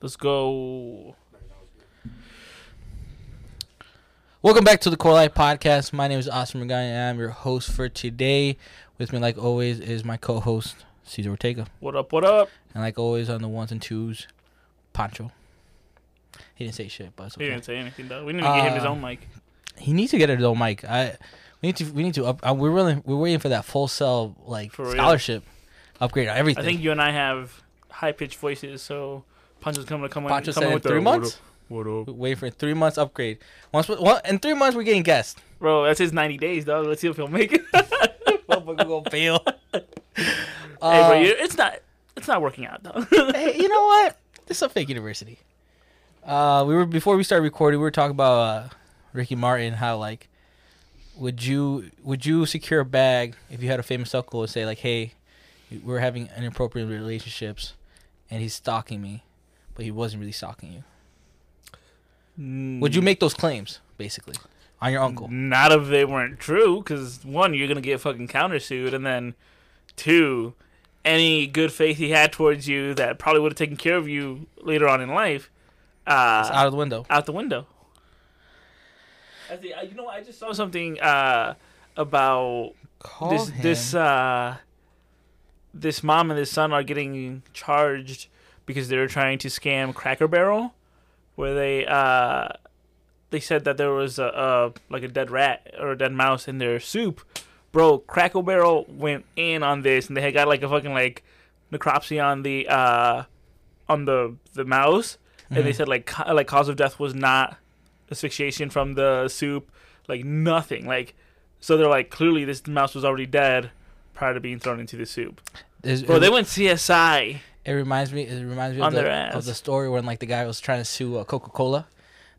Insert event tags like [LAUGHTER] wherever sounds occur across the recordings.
Let's go. Welcome back to the Quarter Life Podcast. My name is Austin McGuy, and I'm your host for today. With me, like always, is my co-host Cesar Ortega, What up? What up? and like always on the ones and twos, Pancho. He didn't say shit, but it's He didn't say anything though. We need to get him his Uh, own mic. He needs to get his own mic. I we need to we need to up. Uh, we're really we're waiting for that full cell like For real. scholarship upgrade on everything. I think you and I have high pitched voices, so Pancho's coming to come in. Pancho said in in with three "What months. up? What up? Waiting for a three months upgrade. Once we- well, in three months we're getting guests. Bro, that's his 90 days, dog. Let's see if he'll make it. [LAUGHS] Motherfucker gonna [LAUGHS] fail. hey, Uh, bro, you, it's not. It's not working out though. hey, you know what? This is a fake university. Uh, we were before we started recording. We were talking about uh, Ricky Martin. How like, would you would you secure a bag if you had a famous uncle and say like, hey, we're having inappropriate relationships, and he's stalking me, but he wasn't really stalking you. Would you make those claims basically on your uncle? Not if they weren't true, because one, you're gonna get fucking countersued, and then two, any good faith he had towards you that probably would have taken care of you later on in life, uh, It's out of the window. out the window. I think, uh, you know, I just saw something uh, about Call this him. this uh, this mom and this son are getting charged because they were trying to scam Cracker Barrel, where they uh, they said that there was a, a like a dead rat or a dead mouse in their soup. Bro, Cracker Barrel went in on this, and they had got like a fucking like necropsy on the uh, on the the mouse, and they Mhm. said like ca- like cause of death was not asphyxiation from the soup, like nothing, like so they're like clearly this mouse was already dead prior to being thrown into the soup. Bro, it- they went CSI. It reminds me. It reminds me of the, of the story when like the guy was trying to sue uh, Coca Cola,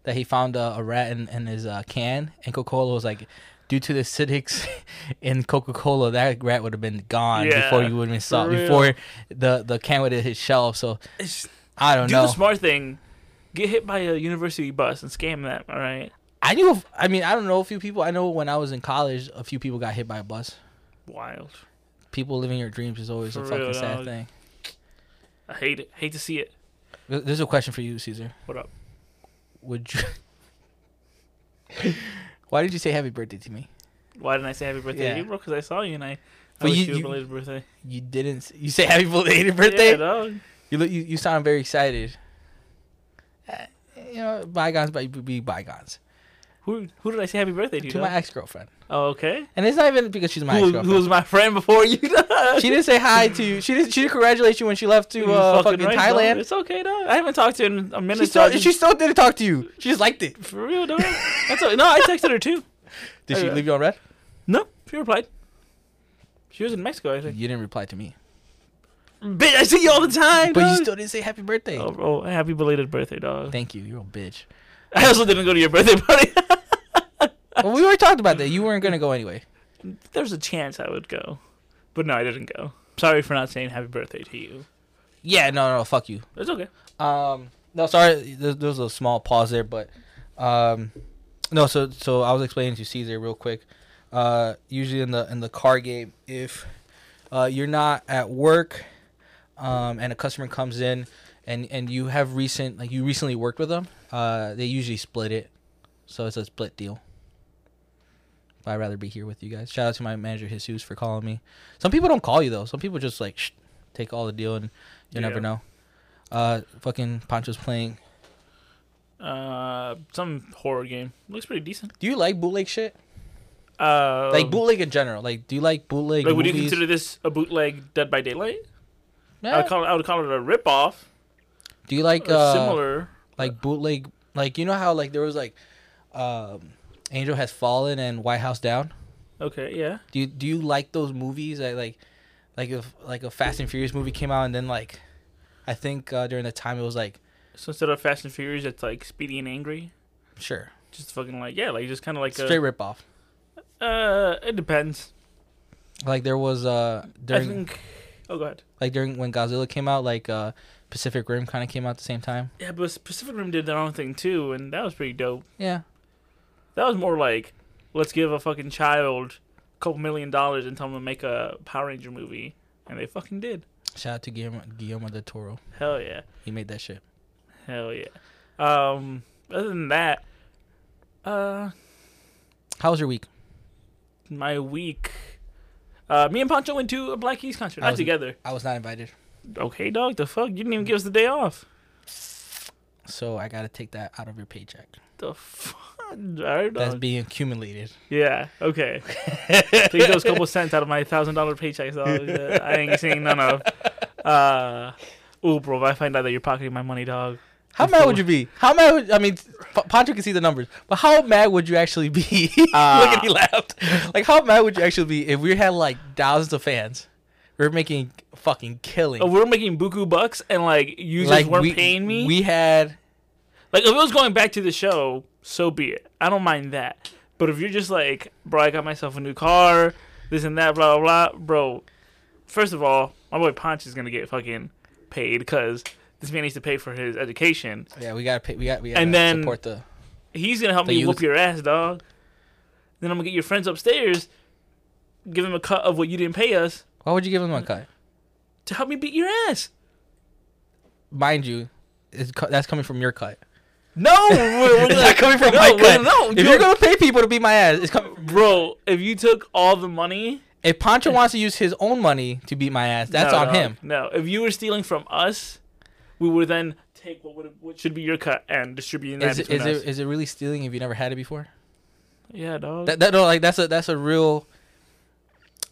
that he found uh, a rat in, in his uh, can, and Coca Cola was like, due to the acidics [LAUGHS] in Coca Cola, that rat would have been gone Yeah, before you would have been saw before the the can would have hit shelf. So It's- I don't Do know. Do the smart thing. Get hit by a university bus and scam them. All right. I knew. Of, I mean, I don't know a few people. I know when I was in college, a few people got hit by a bus. Wild. People living your dreams is always For a fucking real, sad dog. thing. I hate it. Hate to see it. There's a question for you, Cesar. What up? Would you? [LAUGHS] Why did you say happy birthday to me? Why didn't I say happy birthday Yeah. to you, bro? Because I saw you and I. I you- you, you- belated birthday. You didn't. You say happy [LAUGHS] belated birthday. Yeah, dog. You look. You, you sound very excited. Uh, you know, bygones, but be bygones. Who who did I say happy birthday to? To my ex girlfriend, oh, okay. and it's not even because she's my ex Who, girlfriend. who was my friend before you? [LAUGHS] she didn't say hi to you. She didn't. She didn't congratulate you when she left to uh, fucking, right, dog. Thailand. It's okay, though. I haven't talked to her in a minute. She still. She still didn't talk to you. She just liked it. for real, dog. That's okay. No, I texted her too. Did she Uh, leave you on red? No, she replied. She was in Mexico, I think. You didn't reply to me. Bitch, I see you all the time. But you still didn't say happy birthday. Oh, bro, happy belated birthday, dog. Thank you. You're a bitch. I also didn't go to your birthday party. [LAUGHS] well, we already talked about that. You weren't gonna go anyway. There's a chance I would go, but no, I didn't go. Sorry for not saying happy birthday to you. Yeah. No. No. Fuck you. It's okay. Um, no, sorry, there, there was a small pause there, but um, no. So, so I was explaining to Cesar real quick. Uh, usually in the in the car game, if uh, you're not at work, um, and a customer comes in, and and you have recent like you recently worked with them, uh, they usually split it, so it's a split deal. But I'd rather be here with you guys. Shout out to my manager Jesus for calling me. Some people don't call you though. Some people just like Shh, take all the deal, and you never know. Uh, fucking Pancho's playing. Uh, some horror game looks pretty decent. Do you like bootleg shit? Uh, Like bootleg in general. Like, do you like bootleg Like, would you consider this a bootleg Dead by Daylight? I would call it, I would call it a ripoff. do you like or uh, similar. like bootleg? Like you know how like there was like, um, Angel Has Fallen and White House Down. Okay, yeah. Do you do you like those movies? That, like, like if like a Fast and Furious movie came out and then like, I think uh, during the time it was like So instead of Fast and Furious, it's like Speedy and Angry. sure Just fucking like yeah, like just kind of like straight a. rip off. Uh, it depends. Like there was uh I during think. Oh, go ahead. like during when Godzilla came out, like uh Pacific Rim kind of came out at the same time. Yeah, but Pacific Rim did their own thing too, and that was pretty dope. Yeah. That was more like, let's give a fucking child a couple million dollars and tell them to make a Power Ranger movie, and they fucking did. Shout out to Guillermo, Guillermo del Toro. Hell yeah, He made that shit. hell yeah. Um, other than that, uh, How was your week? my week. Uh, me and Pancho went to a Black Keys concert. I Not was- together. I was not invited, Okay, dog. The fuck? You didn't even give us the day off. so I got to take that out of your paycheck. The fuck? Right, That's being accumulated. Yeah. Okay. [LAUGHS] Take those couple cents out of my thousand dollar paycheck, dog. I ain't seeing none of. Uh, ooh, bro. If I find out that you're pocketing my money, dog. How mad would you be? How mad? Would, I mean, P- Pancho can see the numbers, but how mad would you actually be? Uh, [LAUGHS] Look at he laughed. Like, how mad would you actually be if we had like thousands of fans? We're making fucking killing. Oh, we're making buku bucks, and like you just weren't we, paying me. We had like if it was going back to the show, so be it. I don't mind that. But if you're just like, bro, I got myself a new car, this and that, blah blah blah, bro. First of all, my boy Ponch is gonna get fucking paid because this man needs to pay for his education. yeah. We gotta pay. We got. We gotta And then- support the. He's gonna help me youth. whoop your ass, dog. Then I'm gonna get your friends upstairs, give him a cut of what you didn't pay us Why would you give him a cut? to help me beat your ass. Mind you, that's coming from your cut. No, [LAUGHS] It's not coming from no, my cut. No, If you're gonna pay people to beat my ass, it's coming. bro, if you took all the money, If Pancho wants to use his own money to beat my ass, that's no, on dog, him. No, if you were stealing from us, we would then take what would what should be your cut and distribute that Is it, is us. it is it really stealing if you never had it before? yeah, dog. That that no, like that's a that's a real,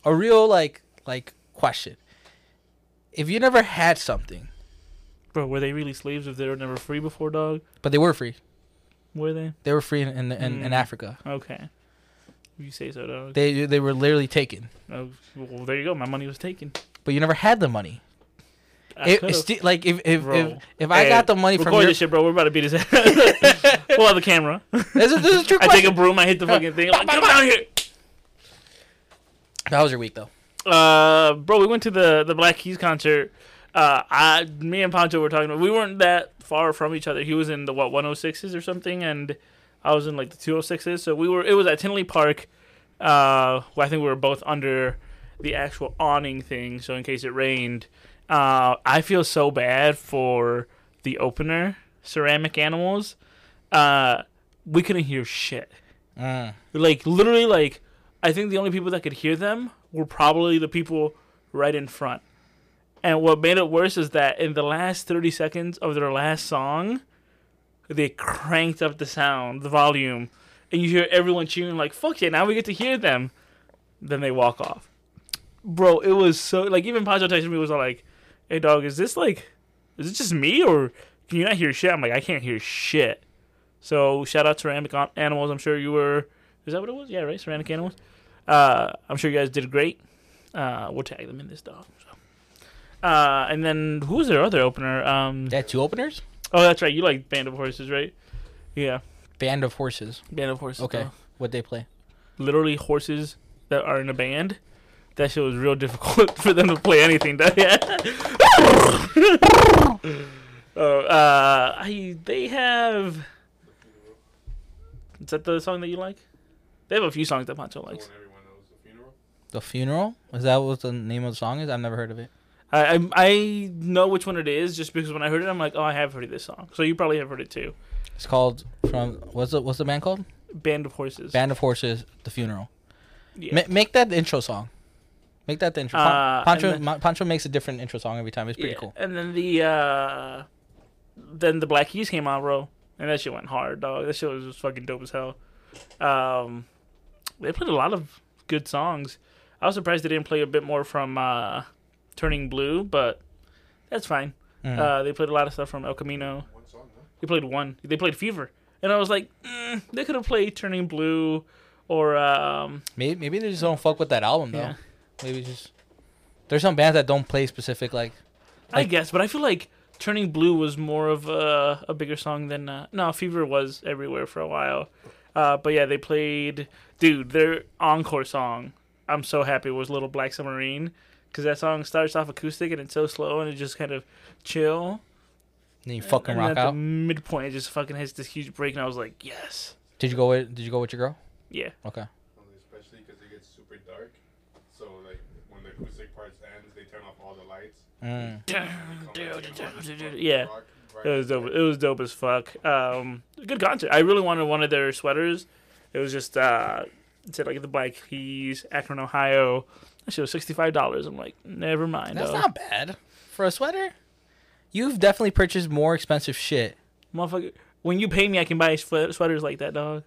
a real like like question. If you never had something, bro, were they really slaves if they were never free before, dog? but they were free, Were they? they were free in in, in, in Mm. Africa. Okay. You say so, dog. They they were literally taken, oh, well, there you go. My money was taken. but you never had the money. If, like if if, Bro. if if I Hey, got the money from your, this shit, bro. We're about to beat his ass. [LAUGHS] we'll have the camera. this is, this is a true [LAUGHS] I take a broom. I hit the fucking thing. I'm like, come down here. How was your week though? Uh, bro, we went to the the Black Keys concert. Uh, I, me and Pancho were talking about. We weren't that far from each other. He was in the what 106s or something, and I was in like the 206s. So we were. It was at Tinley Park. Uh, well, I think we were both under the actual awning thing, so in case it rained. Uh, I feel so bad for the opener, Ceramic Animals. Uh, we couldn't hear shit. Mm. Like literally, like I think the only people that could hear them were probably the people right in front. And what made it worse is that in the last thirty seconds of their last song, they cranked up the sound, the volume, and you hear everyone cheering like "fuck yeah!" Now we get to hear them. Then they walk off. Bro, it was so like even Pancho texted me was all like, "Hey dog, is this like, is it just me or can you not hear shit?" I'm like, "I can't hear shit." So shout out to Ceramic Animals. I'm sure you were. Is that what it was? Yeah, right. Ceramic Animals. Uh, I'm sure you guys did great. Uh, we'll tag them in this dog. So. Uh, and then who was their other opener? Um, had two openers. oh, that's right. You like Band of Horses, right? Yeah, Band of horses. Band of Horses. Okay. What they play? Literally horses that are in a band. That shit was real difficult [LAUGHS] for them to play anything. That yeah. [LAUGHS] oh, uh, I they have. Is that the song that you like? They have a few songs that Pancho likes. one knows, the funeral. The funeral. Is that what the name of the song is? I've never heard of it. I, I I know which one it is just because when I heard it, I'm like, oh, I have heard of this song. So you probably have heard it too. It's called from what's the what's the band called? Band of Horses. Band of Horses. The funeral. Yeah. Ma- make that the intro song. Make that the intro. Uh, Pancho and Ma- Pancho makes a different intro song every time. It's pretty Yeah. cool. And then the uh, then the Black Keys came out, bro, and that shit went hard, dog. That shit was just fucking dope as hell. Um, they played a lot of good songs. I was surprised they didn't play a bit more from uh, Turning Blue, but that's fine. Mm. Uh, they played a lot of stuff from El Camino. One song, no? They played one. They played Fever, and I was like, mm, they could have played Turning Blue, or um, maybe maybe they just don't fuck with that album though. yeah, Maybe just there's some bands that don't play specific like I guess. But I feel like Turning Blue was more of a, a bigger song than uh, no Fever was everywhere for a while. Uh, but yeah, they played, dude, their encore song. I'm so happy was Little Black Submarine because that song starts off acoustic and it's so slow and it's just kind of chill. And Then you fucking and rock at out. the midpoint, it just fucking hits this huge break, and I was like, yes, Did you go with Did you go with your girl? yeah. Okay. Especially because it gets super dark. So like when the acoustic parts ends, they turn off all the lights. Mm. Yeah. It was dope. It was dope as fuck. Um, good concert. I really wanted one of their sweaters. It was just uh, it said like the Black Keys, Akron, Ohio. That shit was sixty five dollars. I'm like, never mind. That's dog. not bad for a sweater. You've definitely purchased more expensive shit. motherfucker. When you pay me, I can buy sweaters like that, dog.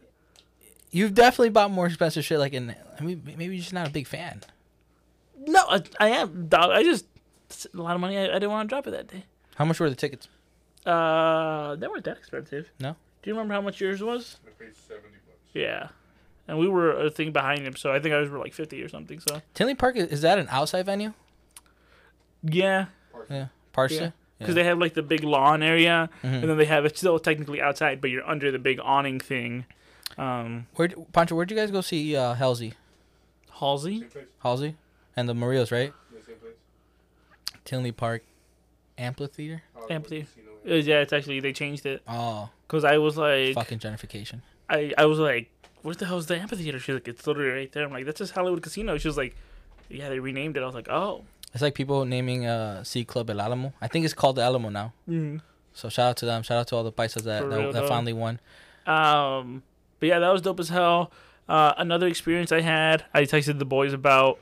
You've definitely bought more expensive shit. Like in, I mean, maybe you're just not a big fan. No, I, I am, dog. I just a lot of money. I, I didn't want to drop it that day. How much were the tickets? Uh, they weren't that expensive. No? Do you remember how much yours was? I paid seventy bucks. Yeah. And we were a thing behind him, so I think ours were like fifty or something. So Tinley Park is, is that an outside venue? yeah, Yeah, partially. Yeah. Yeah. because they have like the big lawn area, Mhm. and then they have it still technically outside, but you're under the big awning thing. Um, Where Pancho? Where'd you guys go see uh, Halsey, Halsey. Halsey, and the Marías, right? Yeah. Tinley Park Amphitheater. Oh, Amphitheater. casino, Uh, Yeah, it's actually they changed it Oh, because I was like, fucking gentrification. I I was like, where the hell's the amphitheater? She's like, it's literally right there. I'm like, that's just Hollywood Casino. She was like, yeah, they renamed it. I was like, oh. It's like people naming uh C Club El Alamo. I think it's called the Alamo now. Mm. So shout out to them. Shout out to all the paisas that For that, that though. finally won. Um, but yeah, that was dope as hell. Uh, another experience I had, I texted the boys about.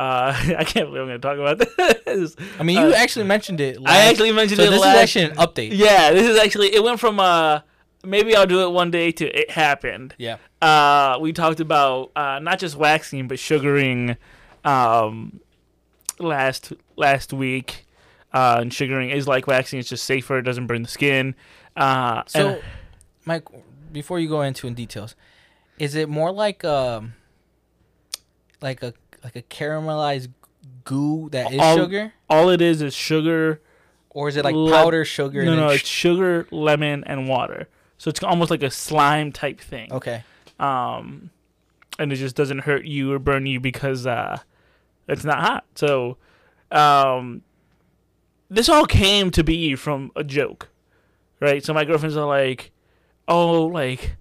Uh, [LAUGHS] I can't believe I'm going to talk about this. I mean, you Uh, actually mentioned it. Last, I actually mentioned so it this last. is actually an update. Yeah, this is actually. It went from uh, maybe I'll do it one day to it happened. Yeah. Uh, we talked about uh, not just waxing but sugaring, um, last last week. Uh, and sugaring is like waxing; it's just safer. It doesn't burn the skin. Uh, So, and- Mike, before you go into in details, is it more like um, like a like a caramelized goo that is All- sugar, all it is is sugar. or is it like Le- powder sugar? No, and no, it's sugar, lemon, and water. So it's almost like a slime type thing. okay. Um, and it just doesn't hurt you or burn you because uh, it's not hot. So, um, this all came to be from a joke, right? So my girlfriends are like, "Oh, like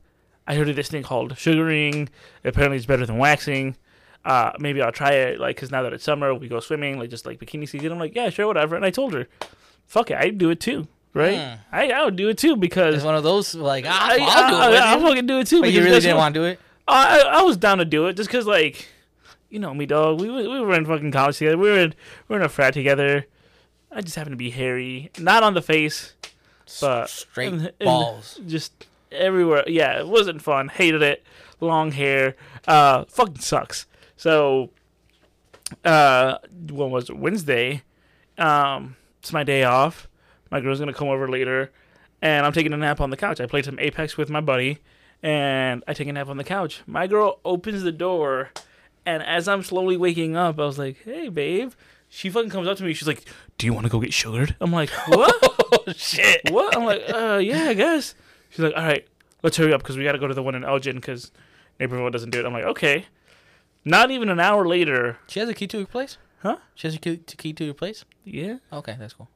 I heard of this thing called sugaring. Apparently, it's better than waxing. Uh, maybe I'll try it. Like, cause now that it's summer, we go swimming, like just like bikini season. I'm like, yeah, sure, whatever. And I told her, fuck it, I'd do it too, right? Hmm. I I would do it too because It's one of those like ah, I, I'll do it. I, will fucking do it too. but you because really didn't want to do it. I, I was down to do it just because, like, you know me, dog. We, were- we were in fucking college together. We were in, we were in a frat together. I just happened to be hairy, not on the face, but Straight in- in- balls. just everywhere. Yeah, it wasn't fun. Hated it. Long hair. Uh, fucking sucks. So, uh, what was it? Wednesday? Um, it's my day off. My girl's gonna come over later, and I'm taking a nap on the couch. I played some Apex with my buddy, and I take a nap on the couch. My girl opens the door, and as I'm slowly waking up, I was like, "Hey, babe." She fucking comes up to me. She's like, "Do you want to go get sugared?" I'm like, [LAUGHS] "What?" oh shit. what? I'm like, uh, yeah, I guess. She's like, all right, let's hurry up because we got to go to the one in Elgin because neighborhood doesn't do it. I'm like, okay. Not even an hour later. She has a key to your place. Huh? She has a key to, key to your place. Yeah. Okay, that's cool.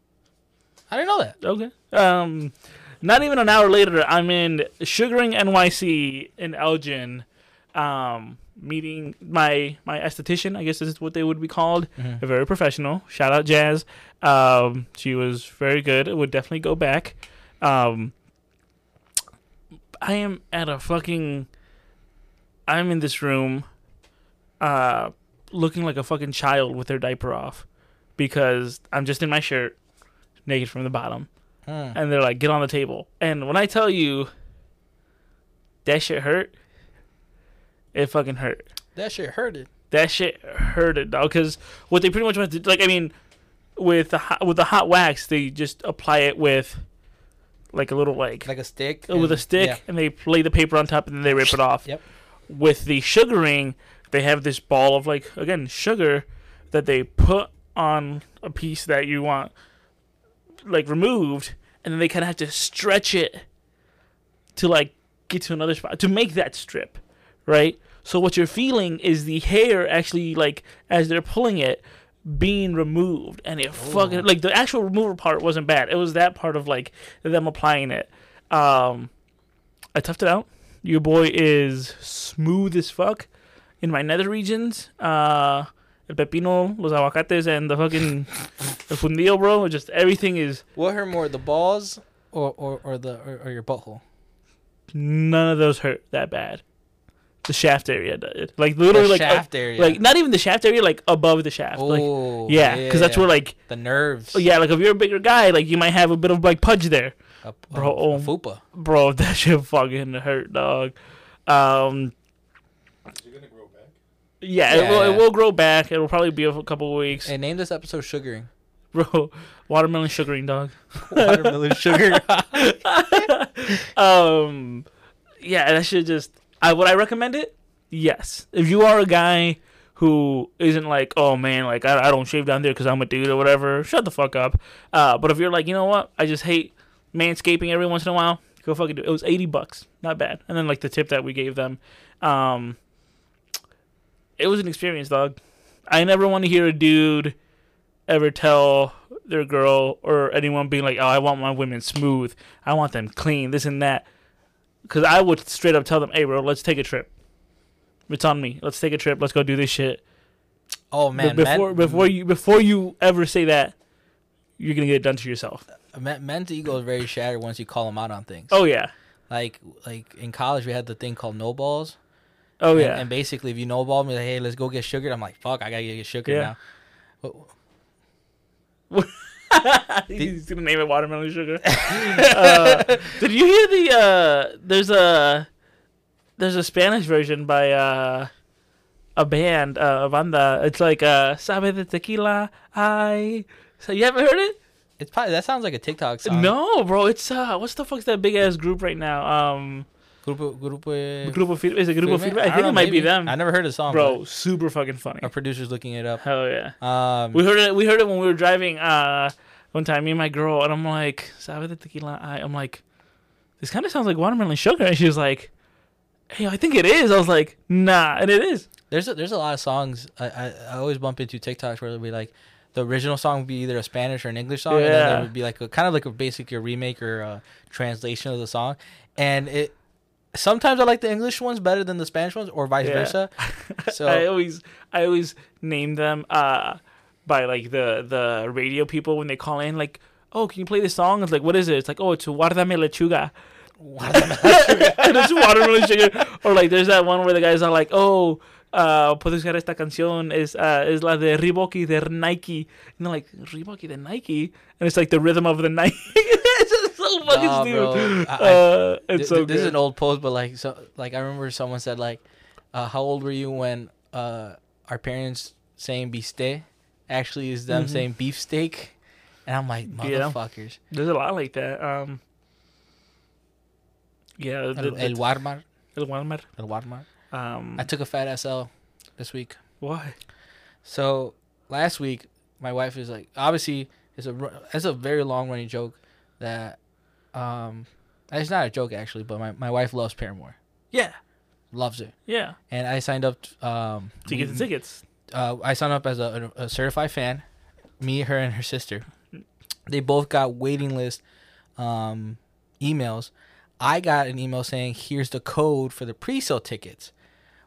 I didn't know that. Okay. Um, not even an hour later, I'm in Sugaring NYC in Elgin, um, meeting my my esthetician. I guess this is what they would be called. Mhm. A very professional. Shout out Jazz. Um, she was very good. It would definitely go back. Um, I am at a fucking. I'm in this room, uh, looking like a fucking child with their diaper off, because I'm just in my shirt, naked from the bottom, Hmm. and they're like, "Get on the table." And when I tell you, that shit hurt. It fucking hurt. That shit hurted. That shit hurted, dog. Because what they pretty much want to like, I mean, with the hot, with the hot wax, they just apply it with like a little like, Like a stick. with a stick, yeah. and they lay the paper on top, and then they rip it off. Yep. With the sugaring, they have this ball of like again sugar that they put on a piece that you want like removed, and then they kind of have to stretch it to like get to another spot to make that strip, right? So what you're feeling is the hair actually like as they're pulling it being removed, and it fucking like the actual removal part wasn't bad. It was that part of like them applying it. Um, I toughed it out. Your boy is smooth as fuck in my nether regions. Uh, el pepino, los aguacates, and the fucking [LAUGHS] the fundido, bro. Just everything is What hurt more, the balls or or, or the or, or your butthole? none of those hurt that bad. The shaft area did. Like literally, the like uh, shaft area. like not even the shaft area, like above the shaft. like oh, yeah, because that's where like the nerves. oh, yeah, like if you're a bigger guy, like you might have a bit of like pudge there, a, a, Bro, a oh. fupa. bro. [LAUGHS] That shit fucking hurt, dog. Um, Is it gonna grow back? yeah, it will yeah. it will grow back. It'll probably be a couple of weeks, And name this episode sugaring. [LAUGHS] bro. Watermelon sugaring, dog. [LAUGHS] Watermelon sugar. [LAUGHS] um, yeah, that should just. I would I recommend it? Yes. If you are a guy who isn't like, oh man, like I, I don't shave down there because I'm a dude or whatever, shut the fuck up. Uh, but if you're like, you know what, I just hate manscaping every once in a while, go fucking do it. It was eighty bucks, not bad. And then like the tip that we gave them, um, it was an experience, dog. I never want to hear a dude ever tell their girl or anyone being like, "Oh, I want my women smooth. I want them clean. This and that." Because I would straight up tell them, "Hey, bro, let's take a trip. It's on me. Let's take a trip. Let's go do this shit." oh man, before men, before you before you ever say that, you're gonna get it done to yourself. men's ego is very shattered once you call them out on things. Oh yeah. Like like in college, we had the thing called no balls. Oh yeah. And, basically, if you no ball me, like, hey, let's go get sugared. I'm like, fuck, I gotta get sugared Yeah. now. What- [LAUGHS] He's gonna name it watermelon sugar. [LAUGHS] uh, did you hear the? Uh, there's a there's a Spanish version by uh, a band, uh, a banda. It's like uh, "Sabe de tequila." I. So you haven't heard it? It's probably that sounds like a TikTok song. No, bro. It's uh, what's the fuck's that big ass group right now? Um, Grupo, grupo, Grupo Firme. Is it Grupo Firme? I don't think know, it might be them, I never heard the song, bro. Super fucking funny. Our producer's looking it up. Hell yeah. Um, We heard it. We heard it when we were driving. Uh, one time, me and my girl, and I'm like, "Sabe de tequila?" I, I'm like, "This kind of sounds like watermelon sugar." And she was like, "Hey, I think it is." I was like, "Nah," and it is. there's a, there's a lot of songs I, I, I always bump into TikToks where it'll be like the original song would be either a Spanish or an English song, yeah. and then there would be like a kind of like a basically a remake or a translation of the song, and it sometimes I like the English ones better than the Spanish ones, or vice Yeah. versa. [LAUGHS] So I always, I always name them uh, by like the the radio people when they call in, like, "Oh, can you play this song?" It's like, "What is it?" It's like, "Oh, it's Guardame lechuga." and [LAUGHS] [LAUGHS] it's watermelon sugar. Or like, there's that one where the guys are like, "Oh." Uh, puedes usar esta canción es uh, es la de Reebok y de Nike and they're like Reebok de Nike and it's like the rhythm of the Nike so fucking Nah, bro. I- I- uh, it's Th- so th- this is an old post, but like so like I remember someone said like, uh, "How old were you when uh, our parents saying biste actually is them Mhm. saying beefsteak?" And I'm like, Yeah. motherfuckers. there's a lot like that um yeah the, El, the- el Walmart, El Walmart. el Walmart. Um, I took a fat SL this week. why? So last week, my wife is like, obviously, it's a it's a very long running joke that, um, it's not a joke actually, but my, my wife loves Paramore, Yeah, loves it, yeah. and I signed up. Um, To get the tickets. uh, I signed up as a, a, certified fan. Me, her, and her sister. They both got waiting list um, emails. I got an email saying, "Here's the code for the pre-sale tickets."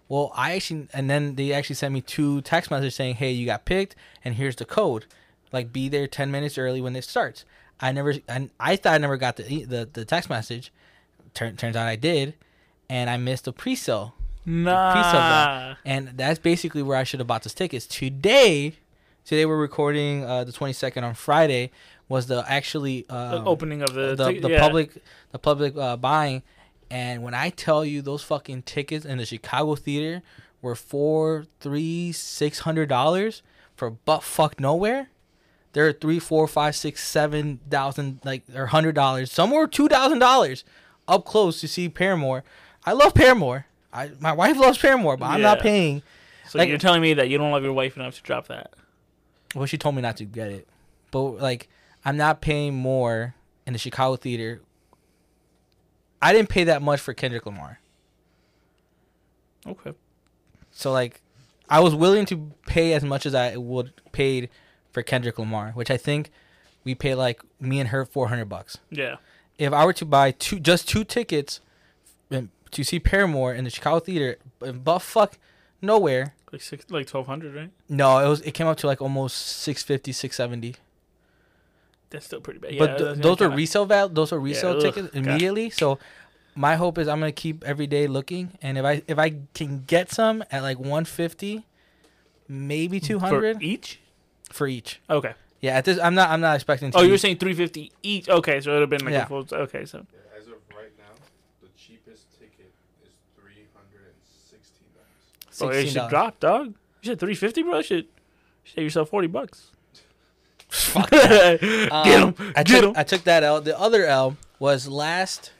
Well, I actually, and then they actually sent me two text messages saying, "Hey, you got picked, and here's the code. Like, be there ten minutes early when it starts." I never, and I thought I never got the the, the text message. Turn, turns out I did, and I missed the pre-sale Nah. and that's basically where I should have bought those tickets. Today, today we're recording uh, the 22nd on Friday was the actually The um, opening of the the, tic- the yeah. public the public uh, buying. And when I tell you those fucking tickets in the Chicago theater were four, three, six hundred dollars for butt fuck nowhere, they're three, four, five, six, seven thousand like or hundred dollars. Some were two thousand dollars up close to see Paramore. I love Paramore. I my wife loves Paramore, but I'm not paying. So like- you're telling me that you don't love your wife enough to drop that? Well, she told me not to get it, but like I'm not paying more in the Chicago theater. I didn't pay that much for Kendrick Lamar, Okay. so like I was willing to pay as much as I would paid for Kendrick Lamar, which I think we pay like me and her four hundred bucks. Yeah. If I were to buy two, just two tickets um, to see Paramore in the Chicago theater, but fuck nowhere. Like six, like twelve hundred, right? No, it was it came up to like almost 650, 670. That's still pretty bad. but Yeah, th- those are kinda- resale val. Those are resale ugh, tickets God. immediately. So my hope is I'm gonna keep every day looking, and if I if I can get some at like 150, maybe 200 for each. For each. Okay. Yeah, at this I'm not I'm not expecting. To Oh, you're saying three fifty each? Okay, so it would have been like Yeah. a full. Okay, so Yeah, as of right now, the cheapest ticket is three hundred and sixteen dollars. oh, it should drop, dog. You said three fifty, bro. Should save yourself forty bucks. Fuck [LAUGHS] get Um, him. I Get took him. I took that L. The other L was last.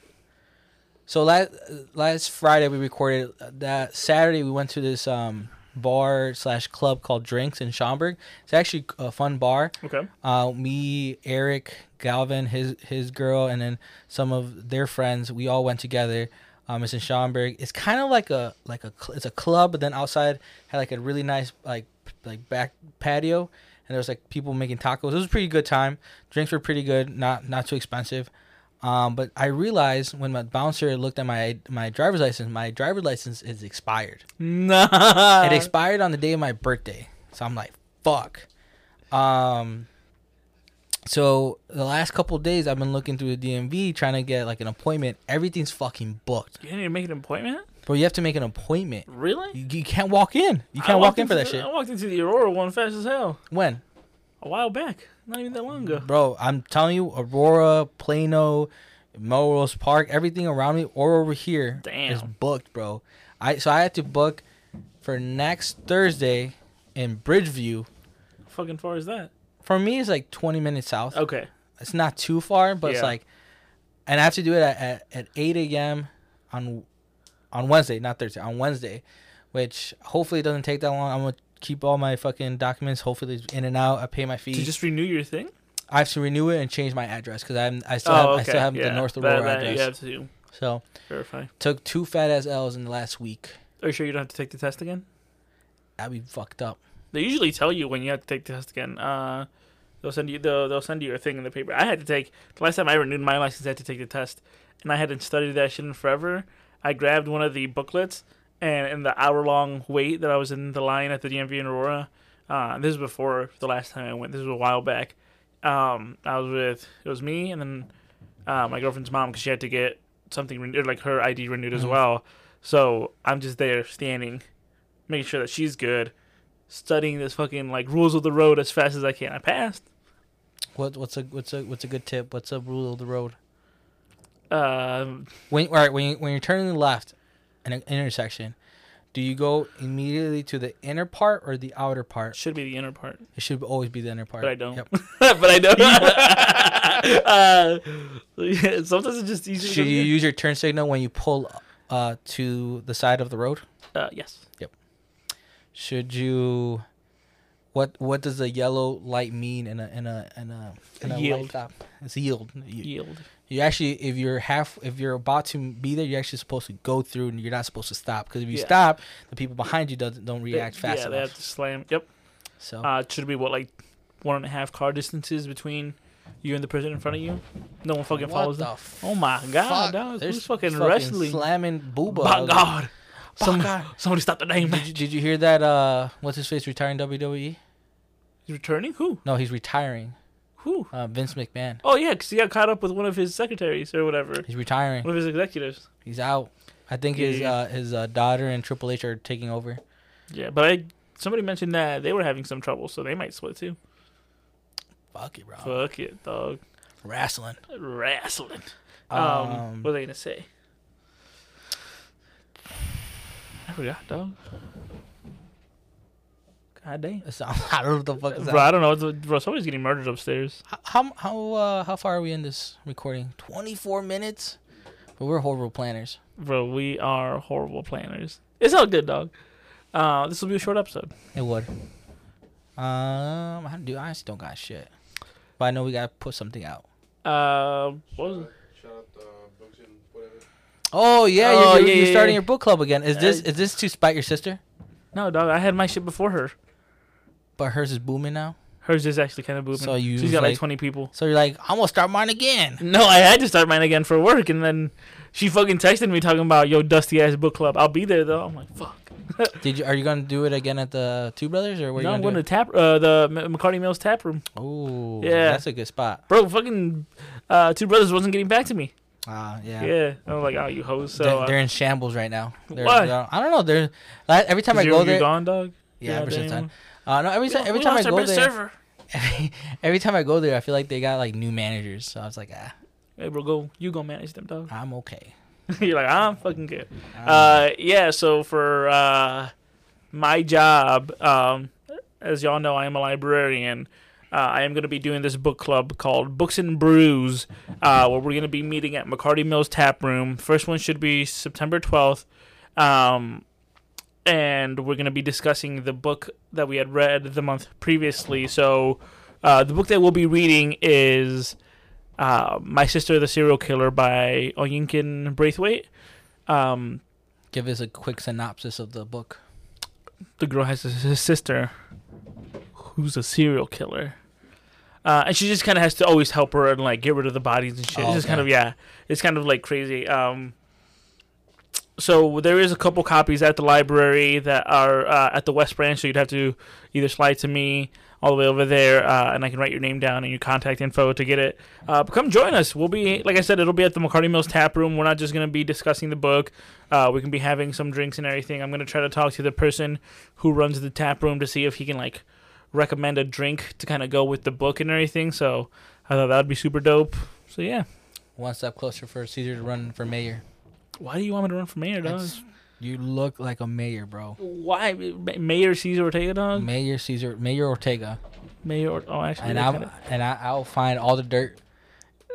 So last last Friday we recorded. That Saturday we went to this um bar slash club called Drinks in Schaumburg. It's actually a fun bar. Okay. Uh, me, Eric, Galvin, his his girl, and then some of their friends. We all went together. Um, it's in Schaumburg. It's kind of like a like a it's a club, but then outside had like a really nice like like back patio, and there was like people making tacos. It was a pretty good time. Drinks were pretty good, not not too expensive. Um, but I realized when my bouncer looked at my my driver's license, my driver's license is expired. Nah. It expired on the day of my birthday. So I'm like, fuck. Um so the last couple days I've been looking through the DMV trying to get like an appointment. Everything's fucking booked. You need to make an appointment. Bro, you have to make an appointment. Really? You, you can't walk in. You can't walk in for into that the- shit. I walked into the Aurora one fast as hell When? A while back. Not even that long ago. Bro, I'm telling you, Aurora, Plano, Melrose Park, everything around me or over here is Damn. booked, bro. I so I had to book for next Thursday in Bridgeview. How fucking far is that? For me, it's like 20 minutes south. Okay. It's not too far, but it's like, and I have to do it at, at, at 8 a.m. on on Wednesday, not Thursday, on Wednesday, which hopefully it doesn't take that long. I'm gonna keep all my fucking documents. Hopefully it's in and out. I pay my fee. To just renew your thing. I have to renew it and change my address because I'm I still oh, have okay. I still have yeah. the North That- Aurora that address. You have to So verify. took two fat ass L's in the last week. Are you sure you don't have to take the test again? That'd be fucked up. They usually tell you when you have to take the test again. Uh, they'll send you they'll, they'll send you a thing in the paper. I had to take the last time I renewed my license. I had to take the test, and I hadn't studied that shit in forever. I grabbed one of the booklets, and in the hour long wait that I was in the line at the DMV in Aurora, uh, this is before the last time I went. This was a while back. Um, I was with it was me and then uh, my girlfriend's mom because she had to get something renewed, like her ID renewed as Mhm. well. So I'm just there standing, making sure that she's good, studying this fucking like rules of the road as fast as I can. I passed. What what's a what's a what's a good tip? What's a rule of the road? Um, When all right when you, when you're turning left an intersection, do you go immediately to the inner part or the outer part? should be the inner part, It should always be the inner part. but I don't. Yep. [LAUGHS] but I don't. [LAUGHS] uh, [LAUGHS] sometimes it's just easier. Should you use your turn signal when you pull uh, to the side of the road? Uh, yes. Yep. Should you? What what does the yellow light mean in a in a in a, in a Yield. light stop? It's yield. Yield. You actually if you're half if you're about to be there, you're actually supposed to go through and you're not supposed to stop because if you Yeah. stop, the people behind you doesn't don't react They- fast yeah, they have to slam. Yep. So Uh, it should be what like one and a half car distances between you and the person in front of you. No one fucking what follows the them. f- Oh my god, fuck? There's Who's fucking, wrestling? slamming booba. By God. Some, God. somebody stop the name. Did you, did you hear that? Uh, what's his face retiring WWE? He's returning? Who? No, he's retiring. Who? Uh, Vince McMahon. Oh yeah, because he got caught up with one of his secretaries or whatever. He's retiring. One of his executives. He's out. I think his Yeah. uh, his uh, daughter and Triple H are taking over. Yeah, but I somebody mentioned that they were having some trouble, so they might split too. Fuck it, bro. Fuck it, dog. Wrestling. Wrestling. Um, Um, what are they gonna say? I forgot, dog. God damn. it's- [LAUGHS] I don't know what the fuck is Bro, that. I don't know. It's- Bro, somebody's getting murdered upstairs. How how how, uh, how far are we in this recording? Twenty four minutes. But we're horrible planners. Bro, we are horrible planners. It's all good, dog. Uh, this will be a short episode. It would. Um, I do. I honestly don't got shit. But I know we gotta put something out. Uh, what was it? Shout out the books and whatever. Oh yeah, Oh, you're, yeah, you're yeah, starting yeah. your book club again. Is this Uh, is this to spite your sister? No, dog. I had my shit before her. But hers is booming now. Hers is actually kind of booming. So you She's got like like- 20 people. So you're like, I'm gonna start mine again. No, I had to start mine again for work, and then she fucking texted me talking about yo dusty ass book club. I'll be there though. I'm like, fuck. [LAUGHS] Did you? Are you gonna do it again at the Two Brothers or where no, you I'm going tap uh, the McCarty Mills tap room. Oh, Yeah. that's a good spot. Bro, fucking uh, two brothers wasn't getting back to me. Ah, Yeah, yeah. I was like, oh, you hoes. So they're, uh, they're in shambles right now. They're, Why? they're- I don't know. They're every time I go you're there. gone, dog. Yeah, You're ever since then. Uh, no, every time We- every we time I go there, server. [LAUGHS] every time I go there, I feel like they got like new managers. So I was like, ah, Hey, bro, go. You go manage them, dog. I'm okay. [LAUGHS] you're like, I'm fucking good. I'm- Uh, yeah. So for uh, my job, um, as y'all know, I am a librarian. Uh, I am going to be doing this book club called Books and Brews, uh, where we're going to be meeting at McCarty Mills Tap Room. First one should be September 12th. Um, and we're going to be discussing the book that we had read the month previously. So, uh, the book that we'll be reading is uh, My Sister the Serial Killer by Oyinkan Braithwaite. Um, Give us a quick synopsis of the book. the girl has a sister who's a serial killer. Uh, and she just kind of has to always help her and like get rid of the bodies and shit. Oh, it's just kind of yeah, it's kind of like crazy. Um, so there is a couple copies at the library that are uh, at the West Branch. So you'd have to either slide to me all the way over there, uh, and I can write your name down and your contact info to get it. Uh, but come join us. We'll be like I said, it'll be at the McCarty Mills Tap Room. We're not just gonna be discussing the book. Uh, we can be having some drinks and everything. I'm gonna try to talk to the person who runs the tap room to see if he can like recommend a drink to kind of go with the book and everything. So I thought that would be super dope. So yeah, One step closer for Cesar to run for mayor. Why do you want me to run for mayor, dog? You look like a mayor, bro. Why Mayor Cesar Ortega, dog? Mayor Cesar, Mayor Ortega, Mayor, or- oh actually, and I'm and I, I'll find all the dirt,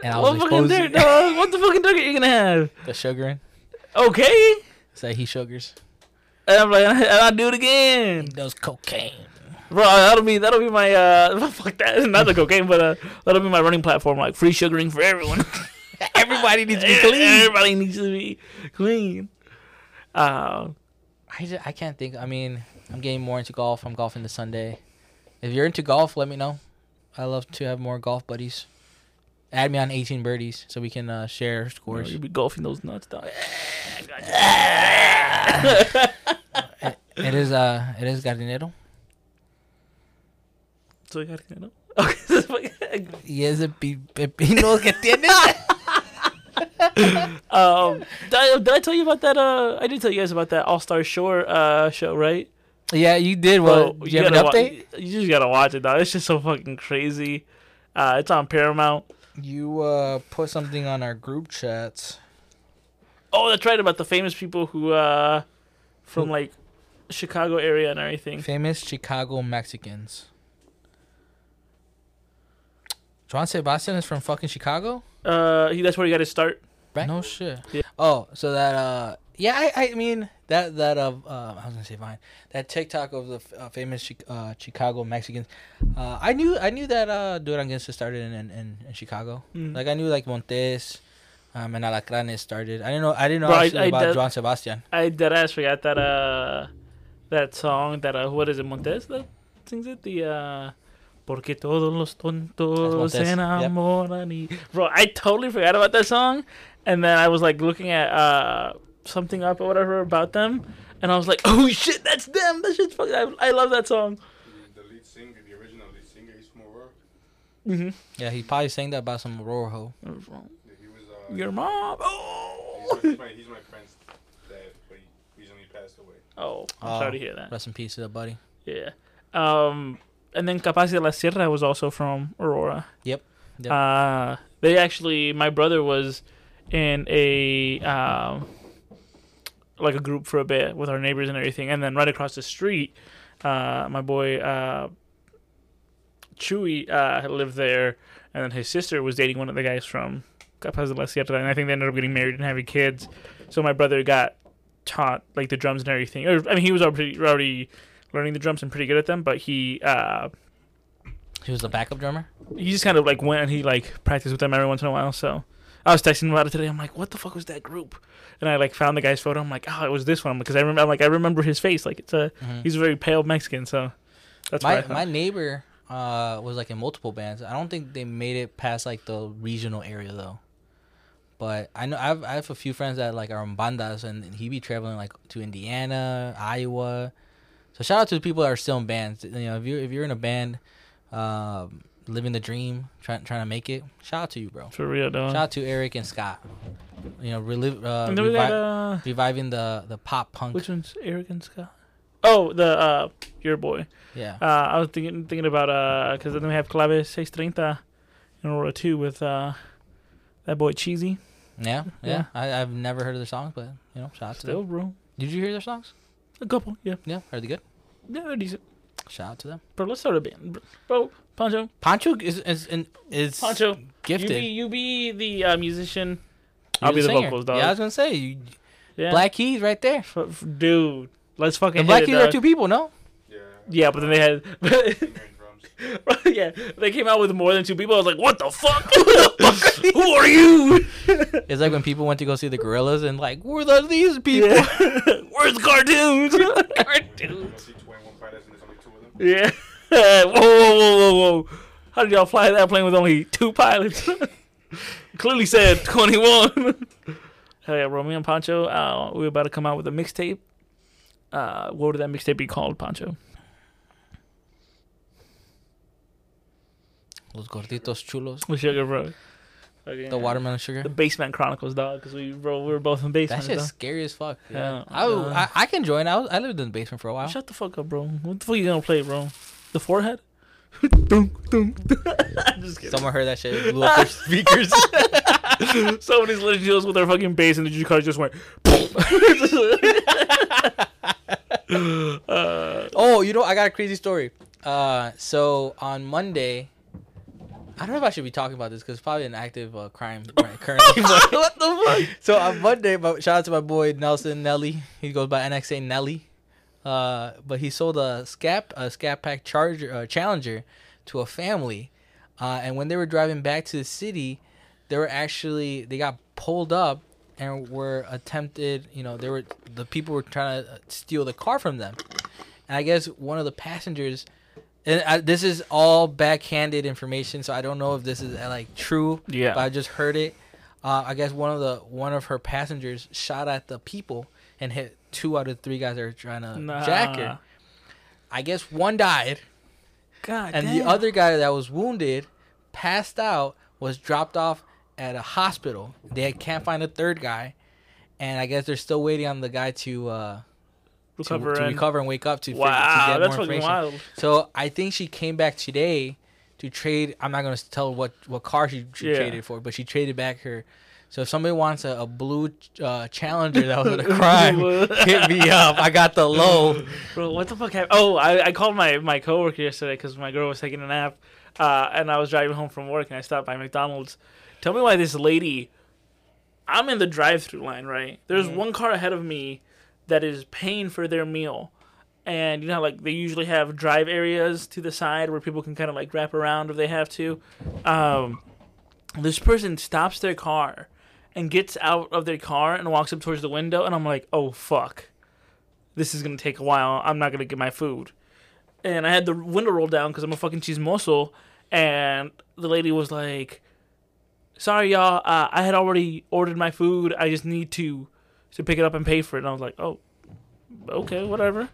and I'll what fucking expose dirt, dog? [LAUGHS] What the fucking dirt are you gonna have? the sugaring. Okay, Say he sugars. and I'm like, [LAUGHS] and I'll do it again, He does cocaine. bro. That'll be that'll be my uh, [LAUGHS] fuck that, not the cocaine, but uh, that'll be my running platform, like free sugaring for everyone. [LAUGHS] Everybody needs to be clean. Everybody needs to be clean. Uh, I, just, I can't think. I mean, I'm getting more into golf. I'm golfing this Sunday. If you're into golf, let me know. I love to have more golf buddies. Add me on 18 birdies so we can uh, share Bro, scores. you be golfing those nuts, dog. [LAUGHS] It is uh, it is Gardinero. So you gotta get up. Okay. [LAUGHS] Y ese pi- pepino que tiene. [LAUGHS] um, did I, did I tell you about that? Uh, I did tell you guys about that All Star Shore uh show, right? yeah, you did. Well, Bro, do you have an gotta wa- update? you just gotta watch it, dog. It's just so fucking crazy. Uh, it's on Paramount. You uh put something on our group chats. Oh, that's right about the famous people who uh from Who? like Chicago area and everything. Famous Chicago Mexicans. Juan Sebastian is from fucking Chicago. Uh, he, that's where he got his start. Right. No shit. Yeah. Oh, so that uh, yeah, I, I mean that that of uh, I was gonna say fine. That TikTok of the f- uh, famous Chi- uh, Chicago Mexicans. Uh, I knew I knew that uh, Duranguense started in, in, in, in Chicago. Mm. Like I knew like Montez, um, and Alacranes started. I didn't know I didn't know Bro, I- actually I about did- Juan Sebastian. I dead ass forgot that uh that song that uh what is it Montez that sings it the uh Porque todos los tontos Montez, se yep. enamoran y bro I totally forgot about that song and then I was like looking at uh something up or whatever about them and I was like oh shit that's them that shit's fucking I, I love that song The, the lead singer, the original lead singer, he's from Aurora. mm-hmm. Yeah, he probably sang that about some Aurora hoe. Yeah, he was. Uh, your mom oh he's my, he's my friend's dad, but he recently passed away. oh I'm Oh. sorry to hear that Rest in peace to the buddy. Yeah. Um, and then Capaz de la Sierra was also from Aurora. Yep. Yep. Uh, they actually, my brother was in a um, like a group for a bit with our neighbors and everything, and then right across the street, uh, my boy uh, Chewy uh, lived there, and then his sister was dating one of the guys from Capaz de la Sierra, and I think they ended up getting married and having kids. So my brother got taught like the drums and everything. Or, I mean, he was already already learning the drums and pretty good at them, but he uh, He was the backup drummer. he just kind of like went and he like practiced with them every once in a while. So I was texting about it today. I'm like, what the fuck was that group? And I like found the guy's photo. I'm like, oh, it was this one because I remember. I'm like, I remember his face. Like it's a Mhm. he's a very pale Mexican. So that's my why I thought. my neighbor uh was like in multiple bands. I don't think they made it past like the regional area though. But I know I have I have a few friends that like are in bandas and he be traveling like to Indiana, Iowa. So shout out to the people that are still in bands. You know, if you're if you're in a band, um, living the dream, trying trying to make it. Shout out to you, bro. for real though. Shout out to Eric and Scott. You know, relive uh, and then we got uh, reviving the the pop punk. which one's Eric and Scott? Oh, the uh, your boy. yeah. Uh, I was thinking thinking about uh, because then we have Clave 630 in Aurora 2 with uh, that boy Cheesy. Yeah, yeah. Yeah. I, I've never heard of their songs, but you know, shout out to them. Still, bro. Did you hear their songs? A couple, yeah. Yeah, are they good? Yeah, they're decent. Shout out to them. Bro, let's start a band. Bro, Pancho. Pancho is is is, is Pancho. gifted. You be, you be the uh, musician. You're I'll be the singer. vocals, dog. Yeah, I was gonna say you, Yeah. Black Keys right there. F- f- dude, let's fucking The hit Black it, Keys are two people, no? Yeah. Yeah, but then they had. Singer and drums. yeah, they came out with more than two people. I was like, what the fuck? [LAUGHS] [LAUGHS] Who are you? It's like when people went to go see the Gorillaz and like, where are these people? Yeah. [LAUGHS] Where's the cartoons? You go see 21 Pilots and there's only two of them. Yeah. [LAUGHS] whoa, whoa, whoa, whoa, whoa. How did y'all fly that plane with only two pilots? [LAUGHS] Clearly said 21. [LAUGHS] Hell yeah, Romeo and Pancho. Uh, we're about to come out with a mixtape. Uh, what would that mixtape be called, Pancho? Los gorditos chulos. With Sugar Bro. Okay, The watermelon sugar. The Basement Chronicles, dog. Because we, bro, we were both in basement. shit's scary as fuck. Yeah. I, Uh, I I can join. I, was, I lived in the basement for a while. Shut the fuck up, bro. What the fuck are you gonna play, bro? The forehead? [LAUGHS] dunk, dunk, dunk. Just kidding. Someone heard that shit. Blew up their speakers. Somebody's listening to us with their fucking bass, and the car just went. uh, [LAUGHS] Oh, you know, I got a crazy story. Uh, so on Monday, I don't know if I should be talking about this because it's probably an active uh, crime right, [LAUGHS] currently. what the fuck? so on Monday, but shout out to my boy Nelson Nelly. He goes by NXA Nelly. Uh, but he sold a scap a scat pack charger uh, challenger to a family, uh, and when they were driving back to the city, they were actually they got pulled up and were attempted. You know, they were the people were trying to steal the car from them, and I guess one of the passengers. And I, this is all backhanded information, so I don't know if this is uh, like true Yeah. but I just heard it. Uh, I guess one of the one of her passengers shot at the people and hit two out of three guys were trying to Nah. jack her. I guess one died, God and damn. the other guy that was wounded, passed out, was dropped off at a hospital. They can't find a third guy, and I guess they're still waiting on the guy to uh, recover to and recover and wake up to, figure, to get that's more information. wild. So I think she came back today to trade. I'm not gonna tell what what car she, she Yeah. traded for, but she traded back her. So if somebody wants a, a blue uh, Challenger that was a crime, [LAUGHS] hit me up. I got the low. Bro, what the fuck happened? Oh, I, I called my, my coworker yesterday because my girl was taking a nap, uh, and I was driving home from work, and I stopped by McDonald's. Tell me why this lady. I'm in the drive-through line, right? There's one car ahead of me that is paying for their meal, and you know, how, like they usually have drive areas to the side where people can kind of like wrap around if they have to. Um, this person stops their car and gets out of their car and walks up towards the window, and I'm like, oh fuck this is gonna take a while. I'm not gonna get my food. And I had the window rolled down because I'm a fucking cheese chismoso. And the lady was like, "Sorry, y'all. Uh, I had already ordered my food. I just need to to pick it up and pay for it." And I was like, "Oh, okay, whatever."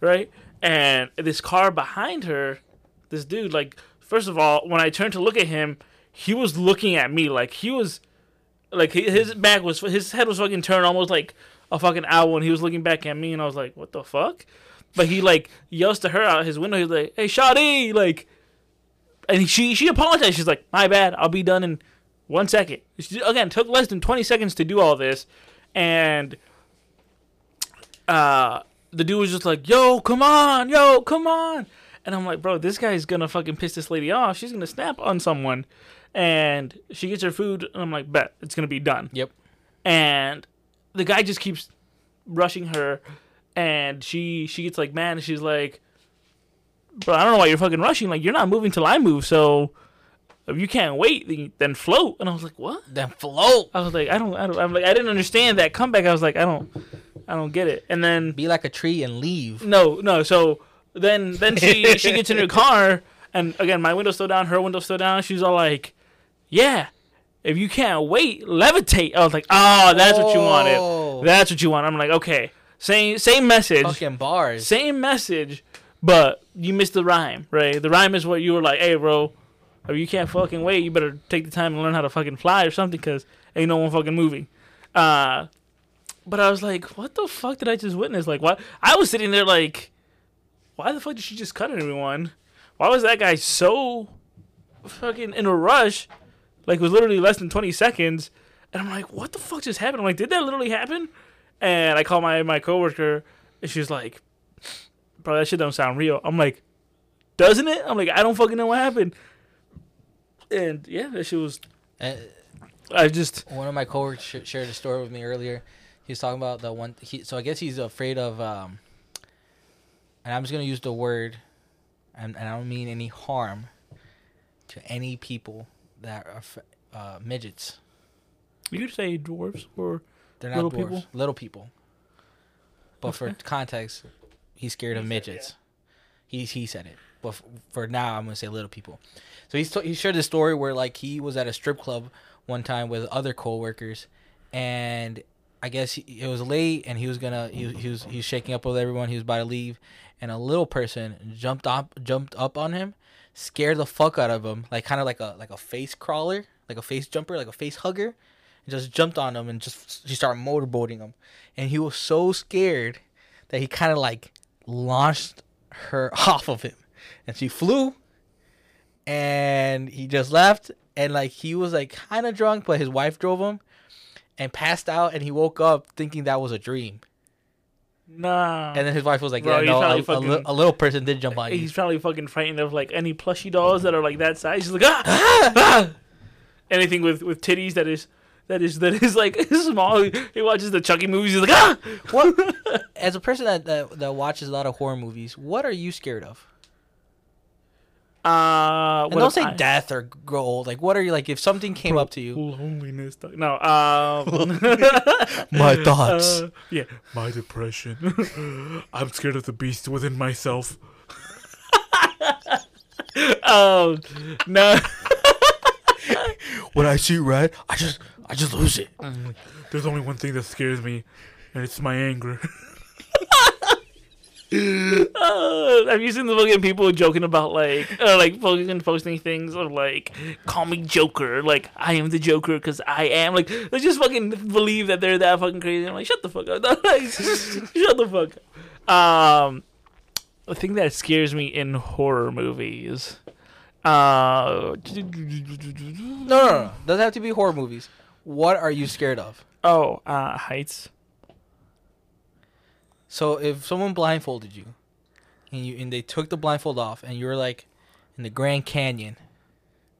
Right? And this car behind her, this dude, like, first of all, when I turned to look at him, he was looking at me like he was, like his back was, his head was fucking turned almost like a fucking owl, and he was looking back at me, and I was like, "What the fuck?" But he like yells to her out his window. He's like, "Hey, Shawty!" Like, and she she apologized. She's like, "My bad. I'll be done in one second. She, again, took less than twenty seconds to do all this, and uh, the dude was just like, "Yo, come on, yo, come on," and I'm like, "Bro, this guy's gonna fucking piss this lady off. She's gonna snap on someone." And she gets her food, and I'm like, "Bet it's gonna be done." Yep. and the guy just keeps rushing her and she she gets like mad and she's like bro i don't know why you're fucking rushing like you're not moving till i move so if you can't wait, then, then float. And I was like, what? Then float. I was like, I don't, I don't, I'm like, I didn't understand that comeback. I was like, I don't, I don't get it. And then Be like a tree and leave. no, no. So then, then she she gets in her [LAUGHS] car, and again, my window's still down, her window's still down. She's all like, "Yeah, if you can't wait, levitate." I was like, "Oh, that's what you Oh. wanted. That's what you want." I'm like, "Okay, same same message, Fucking bars. same message, but you missed the rhyme, right? The rhyme is what you were like, "Hey, bro, if you can't fucking wait, you better take the time and learn how to fucking fly or something, cause ain't no one fucking moving." Uh, but I was like, "What the fuck did I just witness? Like, what?" I was sitting there like why the fuck did she just cut everyone? Why was that guy so fucking in a rush? Like it was literally less than twenty seconds, and I'm like, what the fuck just happened? I'm like, did that literally happen? And I call my my coworker, and she's like, bro, that shit don't sound real. I'm like, doesn't it? I'm like, I don't fucking know what happened. And yeah, that shit was. Uh, I just one of my coworkers sh- shared a story with me earlier. He was talking about the one. He, so I guess he's afraid of. Um, and I'm just gonna use the word, and, and I don't mean any harm to any people that are f- uh, midgets. you could say dwarves or They're not Little dwarves, people? little people. But for context, he's scared of He said, midgets. He he said it. But f- for now, I'm gonna say little people. So he's t- he shared this story where like he was at a strip club one time with other coworkers, and I guess he, it was late, and he was gonna he, he was he was shaking up with everyone. He was about to leave, and a little person jumped up jumped up on him, scared the fuck out of him, like kind of like a like a face crawler, like a face jumper, like a face hugger, and just jumped on him and just she started motorboating him, and he was so scared that he kind of like launched her [LAUGHS] off of him, and she flew, and he just left, and like he was like kind of drunk, but his wife drove him, and passed out, and he woke up thinking that was a dream, nah. and then his wife was like, Bro, "Yeah, no, a, probably a li- a little person did jump on you." He's probably fucking frightened of like any plushy dolls that are like that size. He's like ah, ah! anything with with titties that is that is that is like [LAUGHS] small. He watches the Chucky movies. He's like ah. What, [LAUGHS] as a person that, that that watches a lot of horror movies, what are you scared of? Uh, And what don't say I- death or grow old. Like, what are you like? If something came up to you, Loneliness. No. Um. [LAUGHS] my thoughts. uh, yeah. My depression. [LAUGHS] I'm scared of the beast within myself. [LAUGHS] um. No. when I see red, I just I just lose it. There's only one thing that scares me, and it's my anger. Uh, [LAUGHS] have you seen the fucking people joking about like, uh, like fucking posting things of like, call me Joker, like I am the Joker because I am like they just fucking believe that they're that fucking crazy. I'm like, shut the fuck up, [LAUGHS] Like, shut the fuck up. Um, the thing that scares me in horror movies, uh, No, no, no. Doesn't have to be horror movies. What are you scared of? oh, uh, heights. So if someone blindfolded you, and you and they took the blindfold off, and you were like in the Grand Canyon,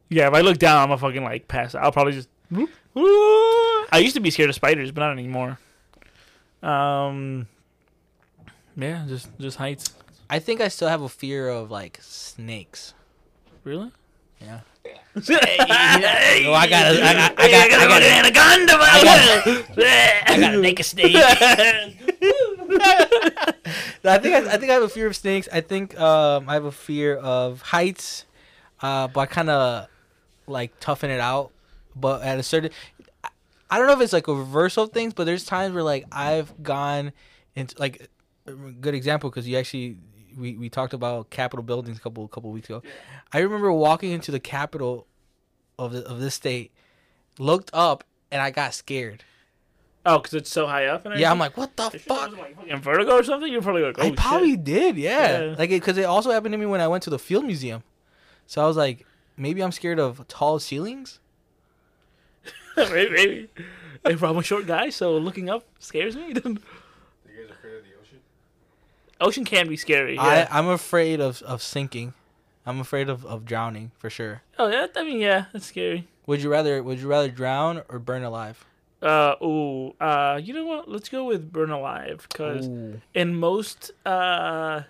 Yeah, if I look down, I'm a fucking like pass. I'll probably just. I used to be scared of spiders, but not anymore. Um. Yeah, just just heights. I think I still have a fear of like snakes. Really? Yeah. hey, Oh, I got a- I got- I got- I got a- anaconda. I got a naked snake. [LAUGHS] I think I, I think I have a fear of snakes. I think um, I have a fear of heights, uh, but I kind of like toughen it out. But at a certain, I- don't know if it's like a reversal of things, but there's times where like I've gone into like a good example because you actually we, we talked about Capitol buildings a couple couple weeks ago. I remember walking into the Capitol of the, of this state, looked up, and I got scared. Oh, because it's so high up. And Yeah, I'm like, what the It should've fuck? been, like fucking vertigo or something. You're probably like, oh I probably shit. did, yeah. Yeah. Like, because it, also happened to me when I went to the field museum. So I was like, maybe I'm scared of tall ceilings. [LAUGHS] maybe. maybe. If I'm a short guy, so looking up scares me. [LAUGHS] You guys afraid of the ocean? Ocean can be scary. I, I'm afraid of, of sinking. I'm afraid of, of drowning for sure. oh yeah. I mean, yeah, that's scary. Would you rather Would you rather drown or burn alive? Uh, ooh, uh, you know what? Let's go with burn alive, because in most uh,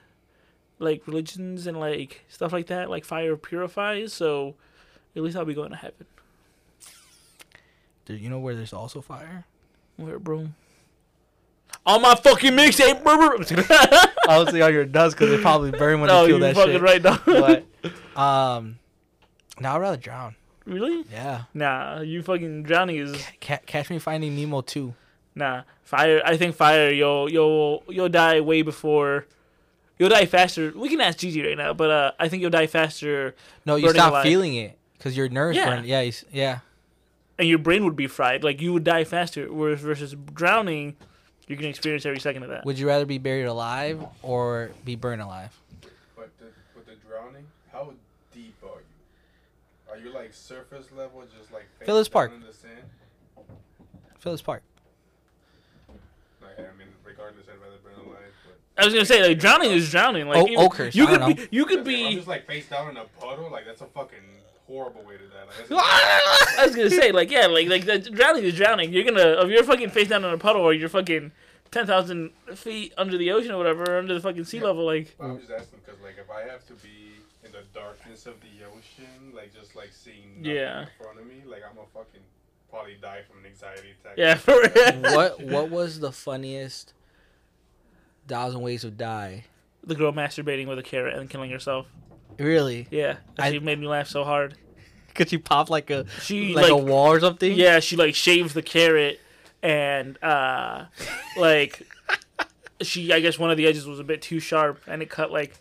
like religions and like stuff like that, like fire purifies. So, at least I'll be going to heaven. Dude, you know where there's also fire? Where, bro? On my fucking mixtape, bro. Obviously on your nuts because they probably burn when no, they feel you that fucking shit. right now. But [LAUGHS] um, now I'd rather drown. Really? Yeah. Nah, you fucking drowning is Ca- catch me finding Nemo too. nah. Fire. I think fire. You'll you'll you'll die way before. You'll die faster. We can ask Gigi right now, but uh, I think you'll die faster, No, you stop alive. feeling it because your nerves Yeah. burn. Yeah, yeah. and your brain would be fried. Like you would die faster. Whereas versus drowning, you can experience every second of that. Would you rather be buried alive or be burned alive? But the, with the drowning, how deep are you? Are you like surface level, just like face Phyllis down Park. in the sand? Phyllis Park. Like, I mean, regardless, I'd rather burn alive. I was gonna say like drowning is drowning. Like Oh, even- Oakhurst, you I could be know. you could If I'm be. just like face down in a puddle. Like that's a fucking horrible way to die. Like, that's [LAUGHS] I was gonna say like yeah like like the drowning is drowning. You're gonna if you're fucking face down in a puddle or you're fucking ten thousand feet under the ocean or whatever under the fucking sea Yeah. level like I'm just asking because like if I have to be in the darkness of the ocean, like just like seeing nothing Yeah. in front of me, like I'm a fucking probably die from an anxiety attack. yeah for [LAUGHS] real. what What was the funniest thousand ways to die? the girl masturbating with a carrot and killing herself. Really? Yeah, that I- she made me laugh so hard. Could you pop like a She like, like, a wall or something? yeah she like shaved the carrot and uh like [LAUGHS] she I guess one of the edges was a bit too sharp and it cut like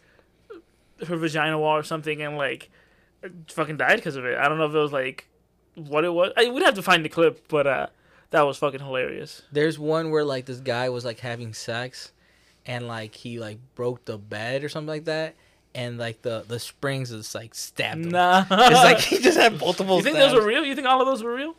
her vagina wall or something and like fucking died because of it. I don't know if it was like what it was. I would have to find the clip, but uh that was fucking hilarious. There's one where like this guy was like having sex, and like he like broke the bed or something like that, and like the the springs just like stabbed him. Nah, It's like he [LAUGHS] just had multiple. you think stabs. those were real? You think all of those were real?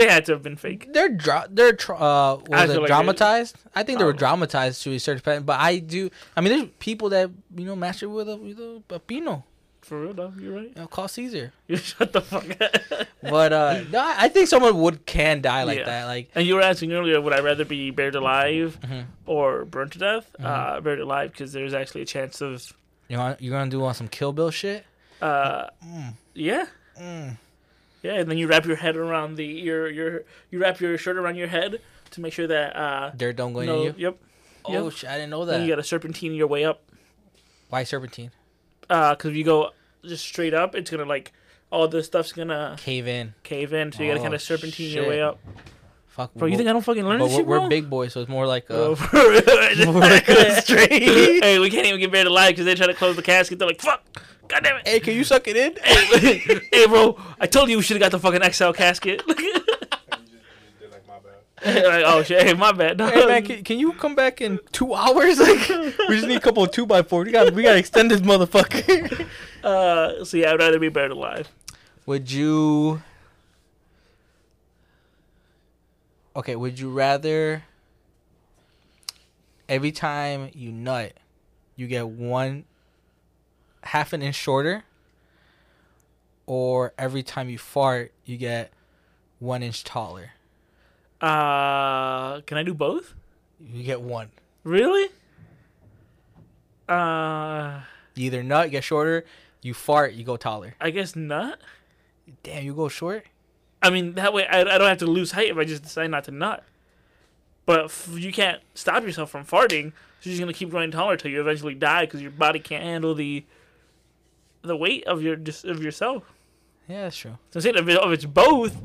They had to have been fake. They're dra- they're tr- uh was it like dramatized? I think they were dramatized to a certain extent, but I do. I mean, there's people that you know master with a with a, a pino. For real, though, you're right. You know, call Cesar. [LAUGHS] You shut the fuck up. But uh, [LAUGHS] no, I think someone would can die like Yeah. that. Like And you were asking earlier, would I rather be buried alive Mhm. or burned to death? Mhm. Uh, buried alive because there's actually a chance of, you know, you're gonna do on some Kill Bill shit. uh, Mm. yeah, Mm. Yeah. And then you wrap your head around the your your you wrap your shirt around your head to make sure that uh, Dirt don't go no, in you. yep. Oh yep. shit! I didn't know that. you got to serpentine your way up. Why serpentine? Uh, because if you go just straight up, it's gonna like all this stuff's gonna Cave in. cave in. So you gotta Oh, kind of serpentine your way up. Fuck. Bro, you think I don't fucking learn but this we're, we're big boys, so it's more like uh, [LAUGHS] for [LAUGHS] like a straight. [LAUGHS] hey, we can't even get buried alive because they try to close the casket. They're like, "Fuck, god damn it!" Hey, can you suck it in? hey, hey, bro, I told you we should have got the fucking XL casket. And you just, you just did like my bad. like, oh shit, hey, my bad. Hey man, can, can you come back in two hours? Like, we just need a couple of two by four. We got we got to extend this motherfucker. uh, so yeah, I'd rather be buried alive. Would you? Okay, would you rather every time you nut, you get one half an inch shorter, or every time you fart, you get one inch taller? Uh, can I do both? You get one. Really? Uh, You either nut, you get shorter. You fart, you go taller. I guess nut. Damn, you go short. I mean, that way I, I don't have to lose height if I just decide not to nut. But f- you can't stop yourself from farting. So you're just gonna keep growing taller till you eventually die because your body can't handle the the weight of your just of yourself. Yeah, that's true. So I'm saying if, it, if it's both,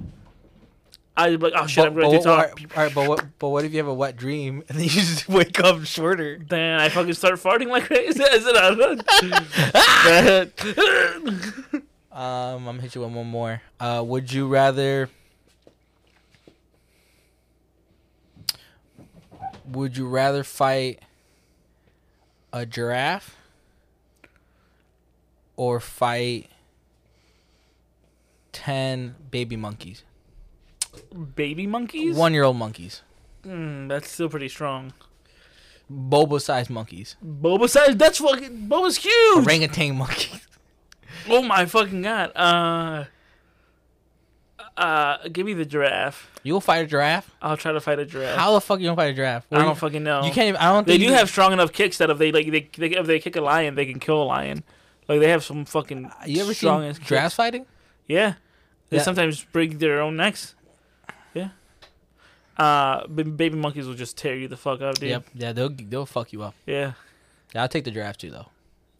I'd be like, oh shit, But, I'm growing but, too tall. all right, but what? But what if you have a wet dream and then [LAUGHS] you just wake up shorter? Then I fucking start farting like crazy. [LAUGHS] Is it out? [LAUGHS] Um, I'm gonna hit you with one more. Uh, would you rather? Would you rather fight a giraffe or fight ten baby monkeys, Baby monkeys? one year old monkeys, Mm, that's still pretty strong. boba sized monkeys, Boba sized. That's fucking. Boba's huge! orangutan monkeys? Oh my fucking god. Uh. Uh, give me the giraffe. You will fight a giraffe? I'll try to fight a giraffe. How the fuck you gonna fight a giraffe? I don't you, fucking know. you can't. Even, I don't. They do have strong enough kicks that if they like they, they if they kick a lion, they can kill a lion. Like they have some fucking. You ever strong seen giraffes fighting? Yeah. They Yeah. sometimes break their own necks. Yeah. Uh, ba- baby monkeys will just tear you the fuck up, dude. Yep. Yeah, they'll they'll fuck you up. Yeah. Yeah, I'll take the giraffe too, though.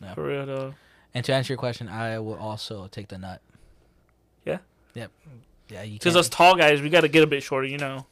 Yeah. For real though. And to answer your question, I will also take the nut. Yeah? Yep. Yeah, you Because can't. us tall guys, we got to get a bit shorter, you know.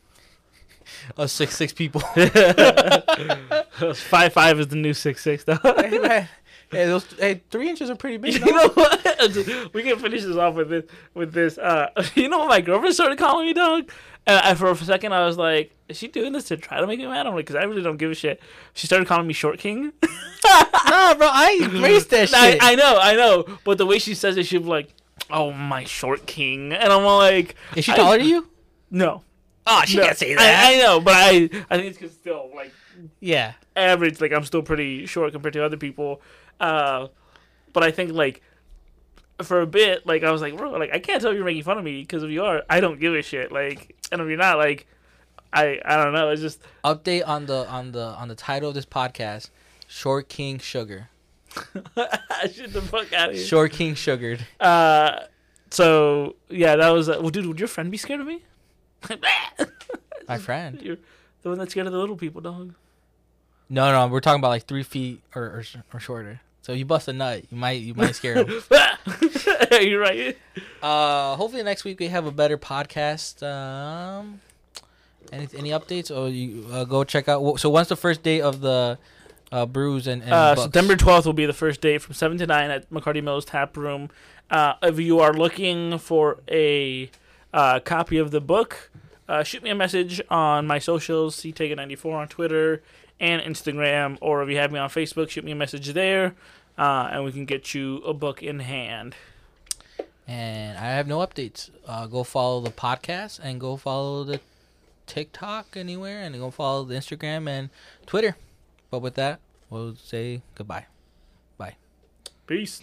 us six six people. [LAUGHS] Us five five is the new six six though. [LAUGHS] hey, those hey three inches are pretty big. you know what? [LAUGHS] we can finish this off with this. With this, uh, [LAUGHS] you know what my girlfriend started calling me, dog. And I, for a second, I was like, "Is she doing this to try to make me mad?" I'm like, "Cause I really don't give a shit." She started calling me Short King. [LAUGHS] nah, bro, I embrace that I, shit. I know, I know, but the way she says it, she'll be like, "Oh, my Short King," and I'm like, Is she I- taller than you? "No." Oh, she no. can't say I, that. I know, but I, I think it's 'cause still like yeah. average. Like I'm still pretty short compared to other people. Uh, but I think like for a bit, like I was like, bro, like I can't tell if you're making fun of me because if you are, I don't give a shit. Like, and if you're not, like, I, I don't know. It's just Update on the on the on the title of this podcast: Short King Sugar. [LAUGHS] shit the fuck out of here. Short King Sugared. Uh, so yeah, that was. Uh, well, dude, would your friend be scared of me? [LAUGHS] My friend. You're the one that's scared of the little people, dog. No, no, we're talking about like three feet or or, or shorter. So you bust a nut, you might you might scare him. [LAUGHS] you're right. uh, hopefully next week we have a better podcast. Um, any any updates or you uh, go check out. So when's the first day of the uh, brews and, and Uh, September 12th will be the first day from 7 to 9 at McCarty Mills Tap Room. Uh, if you are looking for a uh, copy of the book, uh, shoot me a message on my socials, ctake94 on Twitter and Instagram, or if you have me on Facebook, shoot me a message there, uh, and we can get you a book in hand. And I have no updates. Uh, go follow the podcast and go follow the TikTok anywhere and go follow the Instagram and Twitter. But with that, we'll say goodbye. Bye. Peace.